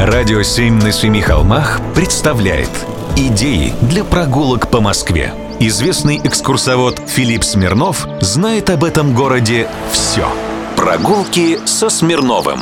Радио «Семь на семи холмах» представляет Идеи для прогулок по Москве. Известный экскурсовод Филипп Смирнов знает об этом городе все. Прогулки со Смирновым.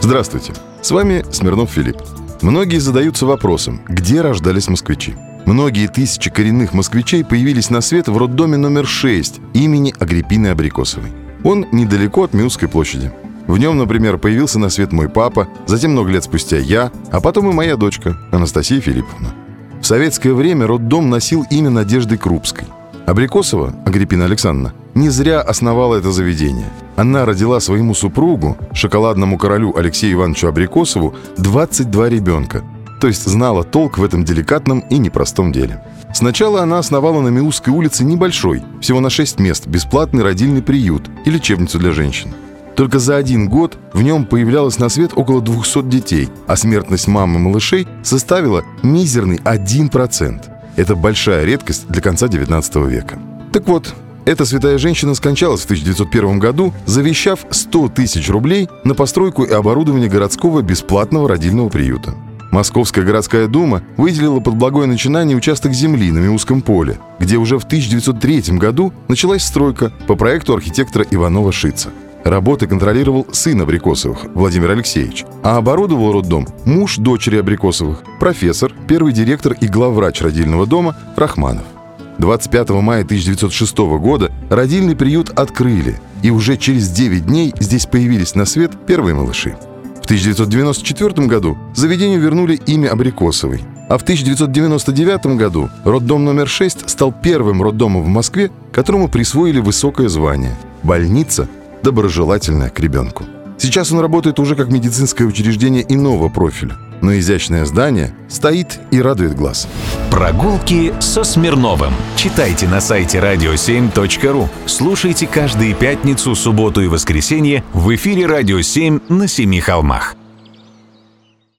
Здравствуйте, с вами Смирнов Филипп. Многие задаются вопросом, где рождались москвичи. Многие тысячи коренных москвичей появились на свет в роддоме номер 6 имени Агриппины Абрикосовой. Он недалеко от Миусской площади. В нем, например, появился на свет мой папа, затем много лет спустя я, а потом и моя дочка Анастасия Филипповна. В советское время роддом носил имя Надежды Крупской. Абрикосова, Агриппина Александровна, не зря основала это заведение. Она родила своему супругу, шоколадному королю Алексею Ивановичу Абрикосову, 22 ребенка, то есть знала толк в этом деликатном и непростом деле. Сначала она основала на Миусской улице небольшой, всего на 6 мест, бесплатный родильный приют и лечебницу для женщин. Только за один год в нем появлялось на свет около 200 детей, а смертность мамы малышей составила мизерный 1%. Это большая редкость для конца 19 века. Так вот, эта святая женщина скончалась в 1901 году, завещав 100 тысяч рублей на постройку и оборудование городского бесплатного родильного приюта. Московская городская дума выделила под благое начинание участок земли на Миусском поле, где уже в 1903 году началась стройка по проекту архитектора Иванова Шица. Работы контролировал сын Абрикосовых, Владимир Алексеевич, а оборудовал роддом муж дочери Абрикосовых, профессор, первый директор и главврач родильного дома Рахманов. 25 мая 1906 года родильный приют открыли, и уже через 9 дней здесь появились на свет первые малыши. В 1994 году заведению вернули имя Абрикосовой, а в 1999 году роддом номер 6 стал первым роддомом в Москве, которому присвоили высокое звание – больница доброжелательная к ребенку. Сейчас он работает уже как медицинское учреждение иного профиля, но изящное здание стоит и радует глаз. Прогулки со Смирновым. Читайте на сайте radio7.ru. Слушайте каждые пятницу, субботу и воскресенье в эфире «Радио 7» на Семи холмах.